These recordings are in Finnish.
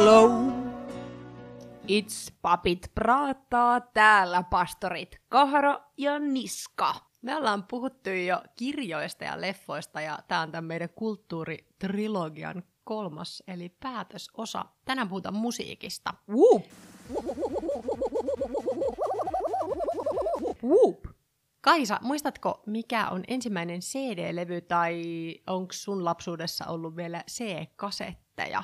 Hello! It's papit praattaa, täällä pastorit Kahro ja Niska. Me ollaan puhuttu jo kirjoista ja leffoista ja tämä on tämän meidän kulttuuritrilogian kolmas eli päätösosa. Tänään puhutaan musiikista. Whoop! Whoop! Kaisa, muistatko mikä on ensimmäinen CD-levy tai onko sun lapsuudessa ollut vielä C-kasetteja?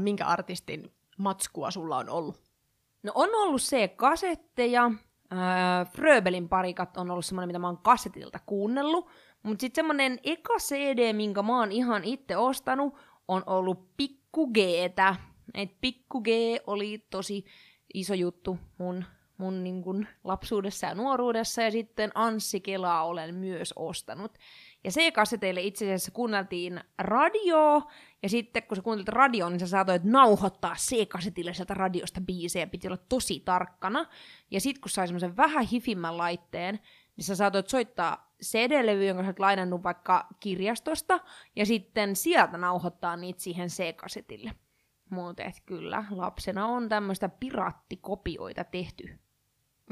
Minkä artistin matskua sulla on ollut? No on ollut C-kasetteja. Äh, Fröbelin parikat on ollut semmoinen, mitä mä oon kasetilta kuunnellut. Mutta sitten semmoinen eka CD, minkä mä oon ihan itse ostanut, on ollut Pikku G-tä. Et Pikku G oli tosi iso juttu mun, mun niin kun lapsuudessa ja nuoruudessa, ja sitten Anssi Kelaa olen myös ostanut. Ja C-kaseteille itse asiassa kuunneltiin radioa, ja sitten kun sä kuuntelit radioon, niin sä saatoit nauhoittaa C-kasetille sieltä radiosta biisejä, piti olla tosi tarkkana. Ja sitten kun sai semmoisen vähän hifimmän laitteen, niin sä saatoit soittaa CD-levy, jonka sä oot lainannut vaikka kirjastosta, ja sitten sieltä nauhoittaa niitä siihen C-kasetille. Mutta et kyllä, lapsena on tämmöistä pirattikopioita tehty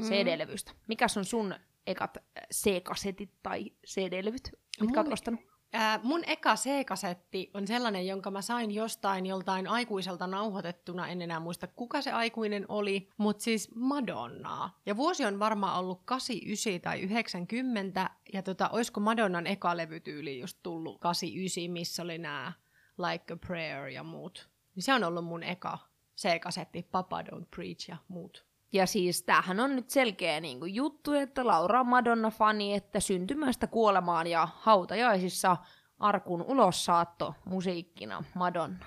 CD-levystä. Mikäs on sun ekat äh, C-kasetit tai CD-levyt, mitkä oot Mun- ostanut? Ää, mun eka C-kasetti on sellainen, jonka mä sain jostain joltain aikuiselta nauhoitettuna, en enää muista kuka se aikuinen oli, mutta siis Madonnaa. Ja vuosi on varmaan ollut 89 tai 90, ja tota, olisiko Madonnan eka levytyyli just tullut 89, missä oli nämä Like a Prayer ja muut. Niin se on ollut mun eka C-kasetti, Papa Don't Preach ja muut. Ja siis tämähän on nyt selkeä niin kuin juttu, että Laura on Madonna-fani, että syntymästä kuolemaan ja hautajaisissa arkun ulossaatto musiikkina Madonna.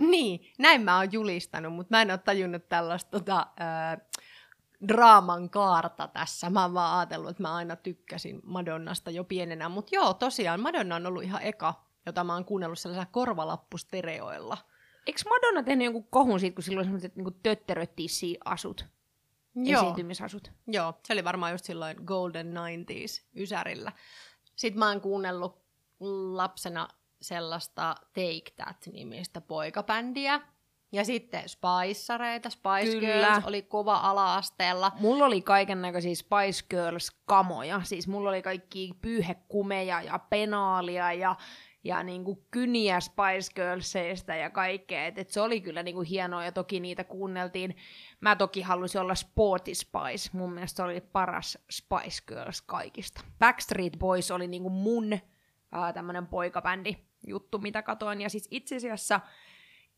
Niin, näin mä oon julistanut, mutta mä en ole tajunnut tällaista tota, ää, draaman kaarta tässä. Mä oon vaan ajatellut, että mä aina tykkäsin Madonnasta jo pienenä. Mutta joo, tosiaan Madonna on ollut ihan eka, jota mä oon kuunnellut sellaisella korvalappustereoilla. Eikö Madonna tehnyt jonkun kohun siitä, kun silloin sellaiset niin tötterötissi-asut, esiintymisasut? Joo, se oli varmaan just silloin Golden 90s Ysärillä. Sitten mä oon kuunnellut lapsena sellaista Take That-nimistä poikabändiä. Ja sitten Spiceareita, Spice Kyllä. Girls oli kova ala-asteella. Mulla oli kaiken näköisiä Spice Girls-kamoja. Siis mulla oli kaikki pyyhekumeja ja penaalia ja, ja niinku kyniä Spice Girlseista ja kaikkea. Et, et se oli kyllä niinku hienoa ja toki niitä kuunneltiin. Mä toki halusin olla Sporty Spice. Mun mielestä se oli paras Spice Girls kaikista. Backstreet Boys oli niinku mun ää, tämmönen poikabändi juttu, mitä katoin. Ja siis itse asiassa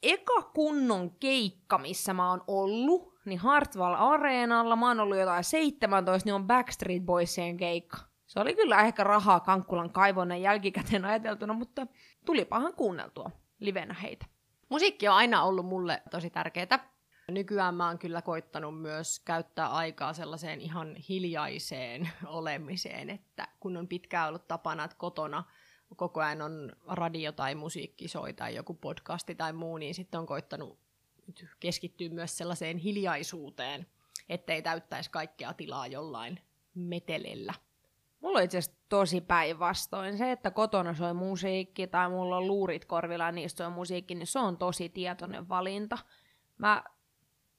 eka kunnon keikka, missä mä oon ollut, niin Hartwall Areenalla, mä oon ollut jotain 17, niin on Backstreet Boysien keikka. Se oli kyllä ehkä rahaa Kankkulan kaivonen jälkikäteen ajateltuna, mutta tulipahan kuunneltua livenä heitä. Musiikki on aina ollut mulle tosi tärkeää. Nykyään mä oon kyllä koittanut myös käyttää aikaa sellaiseen ihan hiljaiseen olemiseen, että kun on pitkään ollut tapana, että kotona koko ajan on radio tai musiikki soi tai joku podcasti tai muu, niin sitten on koittanut keskittyä myös sellaiseen hiljaisuuteen, ettei täyttäisi kaikkea tilaa jollain metelellä. Mulla on itse asiassa tosi päinvastoin. Se, että kotona soi musiikki tai mulla on luurit korvilla ja niistä soi musiikki, niin se on tosi tietoinen valinta. Mä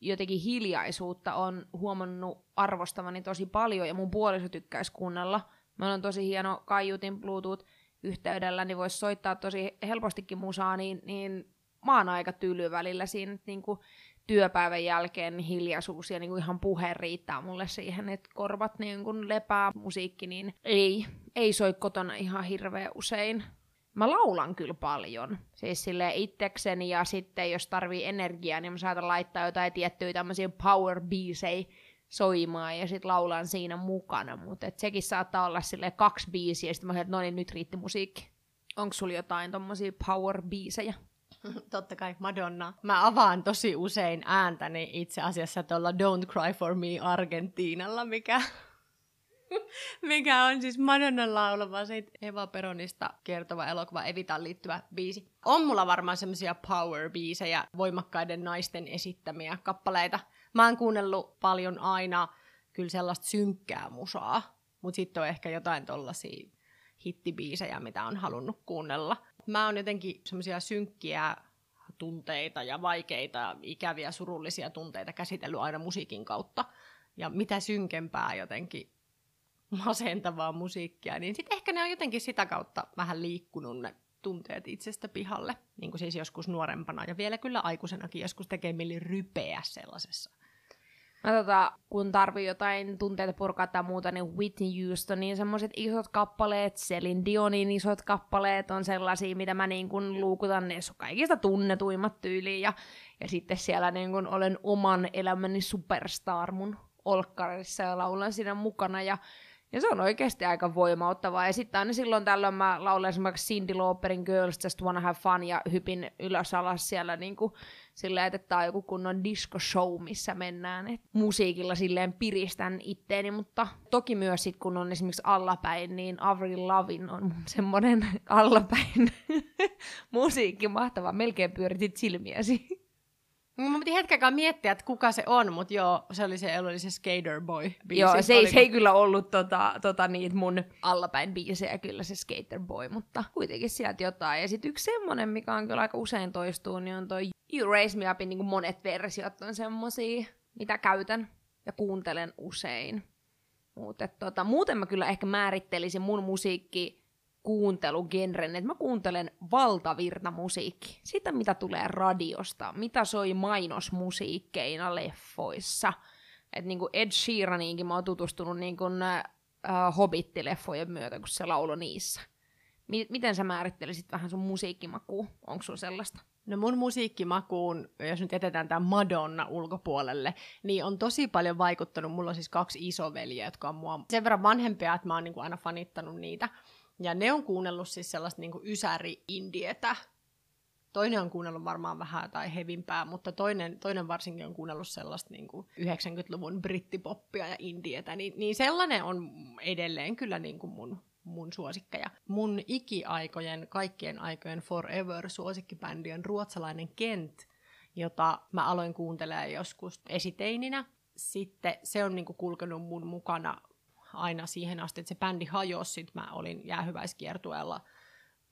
jotenkin hiljaisuutta on huomannut arvostavani tosi paljon ja mun puoliso tykkäisi kuunnella. Meillä on tosi hieno kaiutin Bluetooth-yhteydellä, niin voisi soittaa tosi helpostikin musaa, niin, niin mä oon aika tyly välillä siinä, että niinku työpäivän jälkeen niin hiljaisuus ja niinku ihan puhe riittää mulle siihen, että korvat niin kun lepää musiikki, niin ei, ei soi kotona ihan hirveän usein. Mä laulan kyllä paljon, siis sille itsekseni ja sitten jos tarvii energiaa, niin mä saatan laittaa jotain tiettyjä tämmöisiä power soimaan ja sitten laulan siinä mukana, mutta sekin saattaa olla sille kaksi biisiä ja sitten mä sanoin, että no niin, nyt riitti musiikki. Onko sulla jotain tommosia power biisejä? Totta kai Madonna. Mä avaan tosi usein ääntäni itse asiassa tuolla Don't Cry For Me Argentiinalla, mikä, mikä on siis Madonnan laulava siitä Eva Peronista kertova elokuva Evitaan liittyvä biisi. On mulla varmaan semmosia power-biisejä, voimakkaiden naisten esittämiä kappaleita. Mä oon kuunnellut paljon aina kyllä sellaista synkkää musaa, mutta sitten on ehkä jotain tollasia hittibiisejä, mitä on halunnut kuunnella. Mä oon jotenkin semmoisia synkkiä tunteita ja vaikeita, ikäviä, surullisia tunteita käsitellyt aina musiikin kautta. Ja mitä synkempää jotenkin masentavaa musiikkia, niin sitten ehkä ne on jotenkin sitä kautta vähän liikkunut ne tunteet itsestä pihalle, niin kuin siis joskus nuorempana ja vielä kyllä aikuisenakin joskus tekee mieli rypeä sellaisessa. Mä tota, kun tarvii jotain tunteita purkaa tai muuta, niin Whitney Houstonin semmoiset isot kappaleet, Celine Dionin isot kappaleet on sellaisia, mitä mä niin kun luukutan, ne kaikista tunnetuimmat tyyliin, ja, ja sitten siellä niin kun olen oman elämäni superstar mun olkkarissa ja laulan siinä mukana, ja ja se on oikeasti aika voimauttavaa. Ja sitten aina silloin tällöin mä laulan esimerkiksi Cindy Lauperin Girls Just Wanna Have Fun ja hypin ylös alas siellä niin kuin, silleen, että tämä on joku kunnon disco show, missä mennään. Et musiikilla silleen piristän itteeni, mutta toki myös sit, kun on esimerkiksi allapäin, niin Avril Lavin on semmoinen allapäin musiikki mahtava. Melkein pyöritit silmiäsi. Mä piti hetkeäkaan miettiä, että kuka se on, mutta joo, se oli se, oli se Skater Boy biisi. Joo, se ei, se ei kyllä ollut tota, tota niitä mun allapäin biisejä, kyllä se Skater Boy, mutta kuitenkin sieltä jotain. Ja sitten yksi semmonen, mikä on kyllä aika usein toistuu, niin on toi You Raise Me Upin niin kuin monet versiot on semmosia, mitä käytän ja kuuntelen usein. Mutta tota, muuten mä kyllä ehkä määrittelisin mun musiikki kuuntelugenren, että mä kuuntelen valtavirta musiikki. Sitä, mitä tulee radiosta, mitä soi mainosmusiikkeina leffoissa. Että niinku Ed Sheeraniinkin mä oon tutustunut niinku, äh, Hobbit-leffojen myötä, kun se laulo niissä. M- miten sä määrittelisit vähän sun musiikkimakuun? Onko sun sellaista? No mun musiikkimakuun, jos nyt jätetään tämä Madonna ulkopuolelle, niin on tosi paljon vaikuttanut. Mulla on siis kaksi isoveliä, jotka on mua sen verran vanhempia, että mä oon niinku aina fanittanut niitä. Ja ne on kuunnellut siis sellaista niin ysäri-indietä. Toinen on kuunnellut varmaan vähän tai hevimpää, mutta toinen, toinen varsinkin on kuunnellut sellaista niin kuin 90-luvun brittipoppia ja indietä. Niin, niin sellainen on edelleen kyllä niin kuin mun, mun suosikkeja. Mun ikiaikojen, kaikkien aikojen forever suosikkibändi on ruotsalainen Kent, jota mä aloin kuuntelemaan joskus esiteininä. Sitten se on niin kuin kulkenut mun mukana aina siihen asti, että se bändi hajosi. Sitten mä olin jäähyväiskiertueella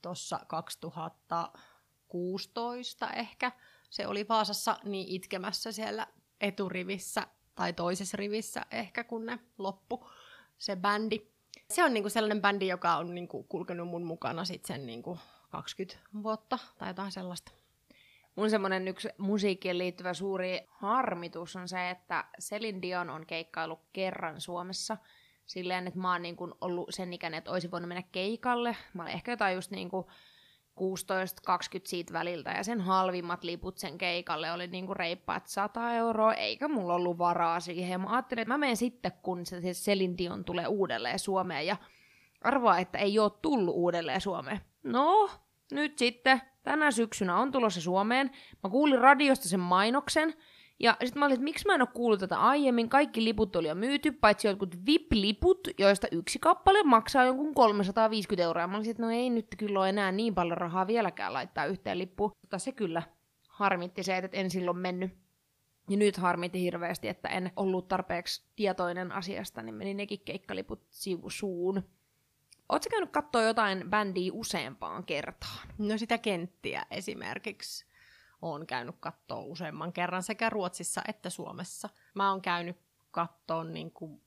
tuossa 2016 ehkä. Se oli Vaasassa niin itkemässä siellä eturivissä tai toisessa rivissä ehkä, kun ne loppu se bändi. Se on niinku sellainen bändi, joka on niinku kulkenut mun mukana sit sen niinku 20 vuotta tai jotain sellaista. Mun semmonen yksi musiikkiin liittyvä suuri harmitus on se, että Celine Dion on keikkailu kerran Suomessa – silleen, että mä oon niin kuin ollut sen ikäinen, että olisin voinut mennä keikalle. Mä olin ehkä jotain just niin kuin 16-20 siitä väliltä, ja sen halvimmat liput sen keikalle oli niinku reippaat 100 euroa, eikä mulla ollut varaa siihen. Mä ajattelin, että mä menen sitten, kun se Celine Dion tulee uudelleen Suomeen, ja arvaa, että ei ole tullut uudelleen Suomeen. No, nyt sitten, tänä syksynä on tulossa Suomeen. Mä kuulin radiosta sen mainoksen, ja sitten mä olin, että miksi mä en ole kuullut tätä aiemmin. Kaikki liput oli jo myyty, paitsi jotkut VIP-liput, joista yksi kappale maksaa jonkun 350 euroa. Mä olin, että no ei nyt kyllä ole enää niin paljon rahaa vieläkään laittaa yhteen lippuun. Mutta se kyllä harmitti se, että en silloin mennyt. Ja nyt harmitti hirveästi, että en ollut tarpeeksi tietoinen asiasta, niin meni nekin keikkaliput sivusuun. Oletko käynyt katsoa jotain bändiä useampaan kertaan? No sitä kenttiä esimerkiksi olen käynyt katsoa useamman kerran sekä Ruotsissa että Suomessa. Mä oon käynyt katsoa niin kuin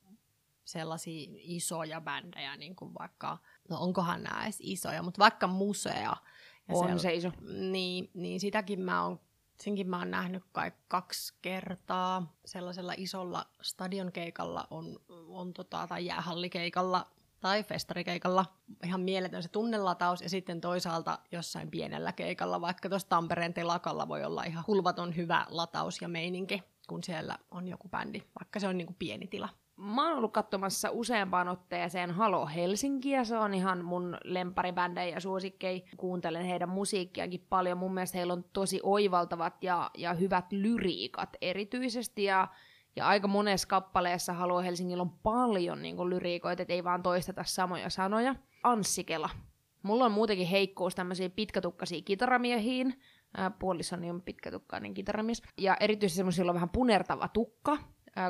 sellaisia isoja bändejä, niin kuin vaikka, no onkohan nämä edes isoja, mutta vaikka musea. Ja on se iso. Niin, niin sitäkin mä oon senkin mä oon nähnyt kai kaksi kertaa. Sellaisella isolla stadionkeikalla on, on tota, tai jäähallikeikalla tai festarikeikalla ihan mieletön se tunnelataus ja sitten toisaalta jossain pienellä keikalla, vaikka tuossa Tampereen telakalla voi olla ihan hulvaton hyvä lataus ja meininki, kun siellä on joku bändi, vaikka se on niin kuin pieni tila. Mä oon ollut katsomassa useampaan otteeseen Halo Helsinkiä, se on ihan mun lemparibändejä ja suosikkei. Kuuntelen heidän musiikkiakin paljon, mun mielestä heillä on tosi oivaltavat ja, ja hyvät lyriikat erityisesti ja ja aika monessa kappaleessa Haluaa Helsingillä on paljon niin kuin, lyriikoita, että ei vaan toisteta samoja sanoja. Anssikela. Mulla on muutenkin heikkous tämmöisiä pitkätukkaisia kitaramiehiin. puolisoni on pitkätukkainen kitaramies. Ja erityisesti semmoisilla on vähän punertava tukka,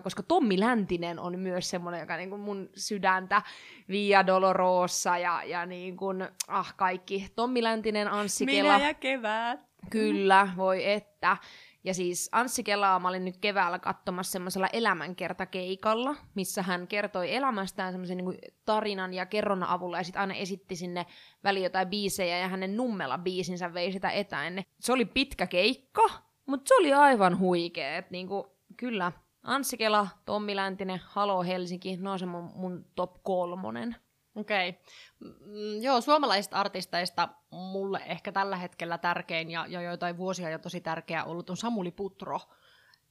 koska Tommi Läntinen on myös semmoinen, joka niin kuin mun sydäntä, Via Dolorosa ja, ja niin kuin, ah kaikki. Tommi Läntinen, Anssi Minä Kela. ja kevät. Kyllä, voi että. Ja siis Anssi Kelaa mä olin nyt keväällä katsomassa semmoisella elämänkertakeikalla, missä hän kertoi elämästään semmoisen niin tarinan ja kerronnan avulla ja sitten aina esitti sinne väliin jotain biisejä ja hänen nummella biisinsä vei sitä etään. Se oli pitkä keikka, mutta se oli aivan huikea. Et niinku, kyllä, Anssi Kela, Tommi Läntinen, Halo Helsinki, no se mun, mun top kolmonen. Okei. Okay. Mm, joo, suomalaisista artisteista mulle ehkä tällä hetkellä tärkein ja, ja joitain vuosia jo tosi tärkeä ollut on Samuli Putro.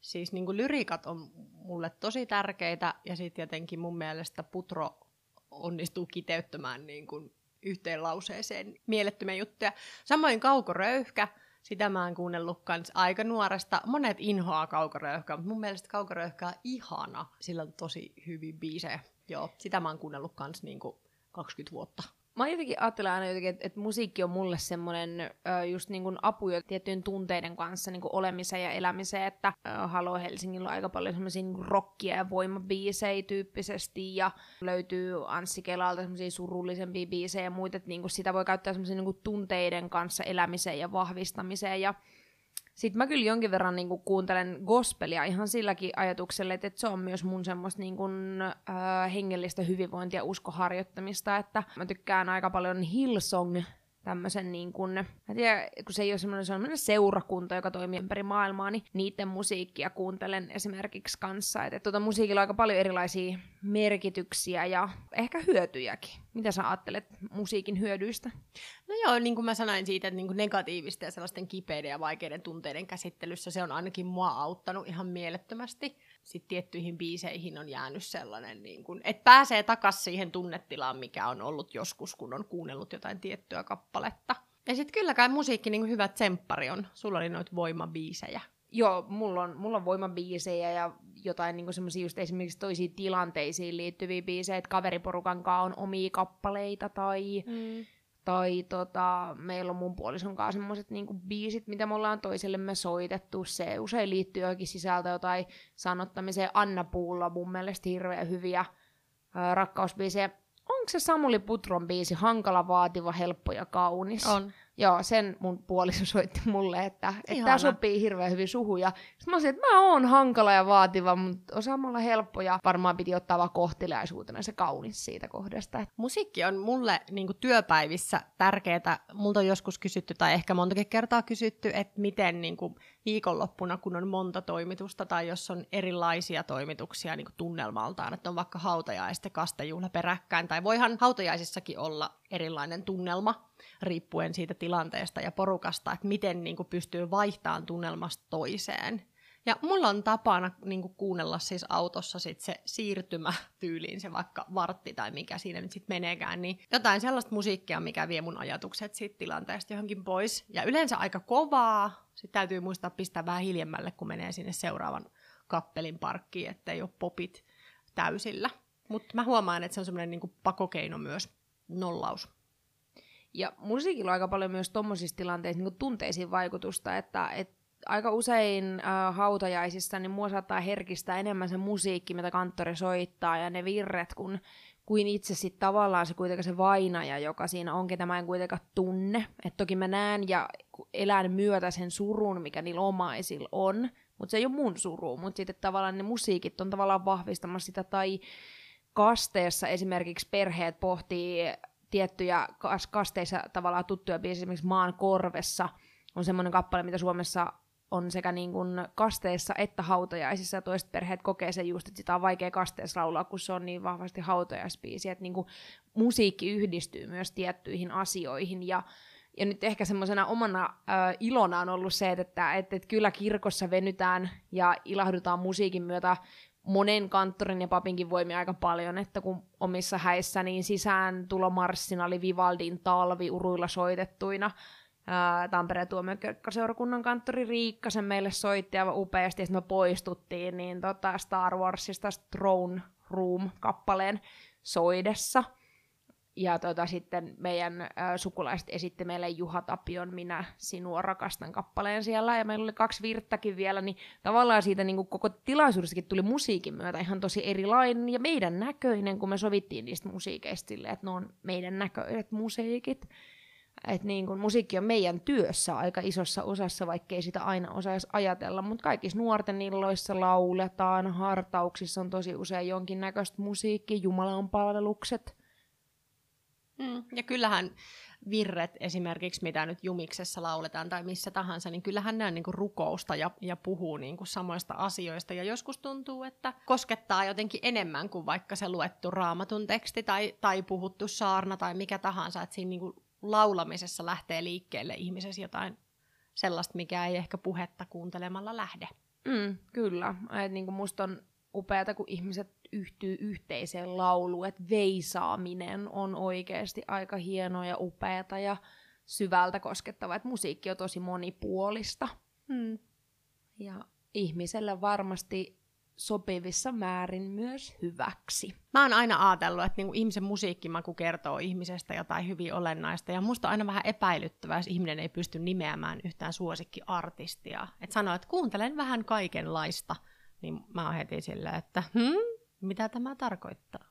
Siis niin lyrikat on mulle tosi tärkeitä ja sitten jotenkin mun mielestä Putro onnistuu kiteyttämään niin kuin yhteen lauseeseen mielettömiä juttuja. Samoin Kauko Röyhkä, sitä mä oon kuunnellut kans aika nuoresta. Monet inhoaa Kaukoröyhkää, mutta mun mielestä Kaukoröyhkää on ihana. Sillä on tosi hyvin biisejä. Joo, sitä mä oon kuunnellut kans niinku 20 vuotta. Mä jotenkin ajattelen aina jotenkin, että, että musiikki on mulle semmoinen just niin kuin apu jo tiettyjen tunteiden kanssa niin kuin olemiseen ja elämiseen, että Halo Helsingillä on aika paljon semmoisia niin rockia ja voimabiisejä tyyppisesti ja löytyy Anssi Kelalta semmoisia surullisempia biisejä ja muita, että niin kuin sitä voi käyttää semmoisia niin tunteiden kanssa elämiseen ja vahvistamiseen ja sitten mä kyllä jonkin verran niinku kuuntelen gospelia ihan silläkin ajatuksella, että, että se on myös mun semmoista niinku, äh, hengellistä hyvinvointia uskoharjoittamista, että mä tykkään aika paljon Hillsong tämmöisen niin kuin, mä tiedän, kun se ei ole semmoinen, semmoinen seurakunta, joka toimii ympäri maailmaa, niin niiden musiikkia kuuntelen esimerkiksi kanssa. Että tuota musiikilla on aika paljon erilaisia merkityksiä ja ehkä hyötyjäkin. Mitä sä ajattelet musiikin hyödyistä? No joo, niin kuin mä sanoin siitä, että niin kuin negatiivista ja sellaisten kipeiden ja vaikeiden tunteiden käsittelyssä se on ainakin mua auttanut ihan mielettömästi sit tiettyihin biiseihin on jäänyt sellainen, niin kun, että pääsee takaisin siihen tunnetilaan, mikä on ollut joskus, kun on kuunnellut jotain tiettyä kappaletta. Ja sitten kyllä kai musiikki niin hyvä tsemppari on. Sulla oli noita voimabiisejä. Joo, mulla on, mulla on voimabiisejä ja jotain niin semmoisia just esimerkiksi toisiin tilanteisiin liittyviä biisejä, että kaveriporukan kanssa on omia kappaleita tai mm tai tota, meillä on mun puolison kanssa semmoiset niinku biisit, mitä me ollaan toisellemme soitettu. Se usein liittyy johonkin sisältöön tai sanottamiseen. Anna Puulla mun mielestä hirveän hyviä ää, rakkausbiisejä. Onko se Samuli Putron biisi hankala, vaativa, helppo ja kaunis? On. Joo, sen mun puoliso soitti mulle, että, että tämä sopii hirveän hyvin suhun. Ja sitten mä olisin, että mä oon hankala ja vaativa, mutta osaa olla helppo ja varmaan piti ottaa vaan kohteliaisuutena se kaunis siitä kohdasta. Musiikki on mulle niin työpäivissä tärkeää. Multa on joskus kysytty, tai ehkä montakin kertaa kysytty, että miten niin kuin viikonloppuna, kun on monta toimitusta tai jos on erilaisia toimituksia niin tunnelmaltaan, että on vaikka hautajaisten kastejuhla peräkkäin, tai voihan hautajaisissakin olla erilainen tunnelma, riippuen siitä tilanteesta ja porukasta, että miten niin kuin, pystyy vaihtamaan tunnelmasta toiseen. Ja mulla on tapana niin kuin, kuunnella siis autossa sit se siirtymä tyyliin, se vaikka vartti tai mikä siinä nyt sitten meneekään, niin jotain sellaista musiikkia, mikä vie mun ajatukset siitä tilanteesta johonkin pois. Ja yleensä aika kovaa, sitten täytyy muistaa pistää vähän hiljemmälle, kun menee sinne seuraavan kappelin parkkiin, ettei ole popit täysillä. Mutta mä huomaan, että se on semmoinen niin pakokeino myös nollaus. Ja musiikilla on aika paljon myös tuommoisissa tilanteissa niin tunteisiin vaikutusta, että et aika usein äh, hautajaisissa niin mua saattaa herkistää enemmän se musiikki, mitä kanttori soittaa ja ne virret, kun, kuin itse sitten tavallaan se kuitenkaan se vainaja, joka siinä on, ketä mä en kuitenkaan tunne. Et toki mä näen ja elän myötä sen surun, mikä niillä omaisilla on, mutta se ei ole mun suru, mutta sitten tavallaan ne musiikit on tavallaan vahvistamassa sitä, tai kasteessa esimerkiksi perheet pohtii tiettyjä kasteissa tavallaan tuttuja biisejä, esimerkiksi Maan korvessa on semmoinen kappale, mitä Suomessa on sekä niin kuin kasteissa että hautajaisissa, ja toiset perheet kokee sen just, että sitä on vaikea kasteessa laulaa, kun se on niin vahvasti hautajaispiisi, että niin kuin musiikki yhdistyy myös tiettyihin asioihin, ja ja nyt ehkä semmoisena omana äh, ilona on ollut se, että, että, että, että kyllä kirkossa venytään ja ilahdutaan musiikin myötä monen kanttorin ja papinkin voimia aika paljon, että kun omissa häissä niin sisään tulomarssina oli Vivaldin talvi uruilla soitettuina. Tampereen tuomiokerkkaseurakunnan kanttori Riikka sen meille soitti aivan upeasti, sitten me poistuttiin niin tota Star Warsista Throne Room-kappaleen soidessa – ja tota, sitten meidän äh, sukulaiset esitti meille Juha Tapion Minä sinua rakastan kappaleen siellä, ja meillä oli kaksi virttäkin vielä, niin tavallaan siitä niin kuin koko tilaisuudessakin tuli musiikin myötä ihan tosi erilainen. Ja meidän näköinen, kun me sovittiin niistä musiikeista silleen, että ne on meidän näköiset musiikit. Et niin kun musiikki on meidän työssä aika isossa osassa, vaikkei sitä aina osaisi ajatella, mutta kaikissa nuorten illoissa lauletaan, hartauksissa on tosi usein jonkinnäköistä musiikki, Jumalan palvelukset. Mm, ja kyllähän virret esimerkiksi, mitä nyt jumiksessa lauletaan tai missä tahansa, niin kyllähän ne on niinku rukousta ja, ja puhuu niinku samoista asioista. Ja joskus tuntuu, että koskettaa jotenkin enemmän kuin vaikka se luettu raamatun teksti tai, tai puhuttu saarna tai mikä tahansa. Että siinä niinku laulamisessa lähtee liikkeelle ihmisessä jotain sellaista, mikä ei ehkä puhetta kuuntelemalla lähde. Mm, kyllä. Et niin kuin musta on upeata, kun ihmiset yhtyy yhteiseen lauluun, että veisaaminen on oikeasti aika hienoa ja upeata ja syvältä koskettava, että musiikki on tosi monipuolista. Mm. Ja ihmiselle varmasti sopivissa määrin myös hyväksi. Mä oon aina ajatellut, että niinku ihmisen musiikkimaku kertoo ihmisestä jotain hyvin olennaista, ja musta on aina vähän epäilyttävää, jos ihminen ei pysty nimeämään yhtään suosikkiartistia. Että sanoo, että kuuntelen vähän kaikenlaista, niin mä oon heti silleen, että hmm, mitä tämä tarkoittaa?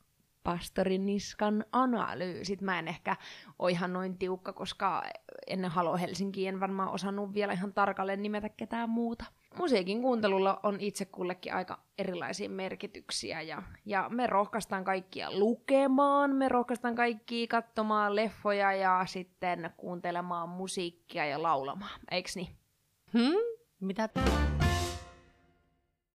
Pastorin niskan analyysit. Mä en ehkä ole ihan noin tiukka, koska ennen Halo Helsinkiin en varmaan osannut vielä ihan tarkalleen nimetä ketään muuta. Musiikin kuuntelulla on itse kullekin aika erilaisia merkityksiä ja, ja me rohkaistaan kaikkia lukemaan, me rohkaistaan kaikkia katsomaan leffoja ja sitten kuuntelemaan musiikkia ja laulamaan, eiks niin? Hmm? Mitä?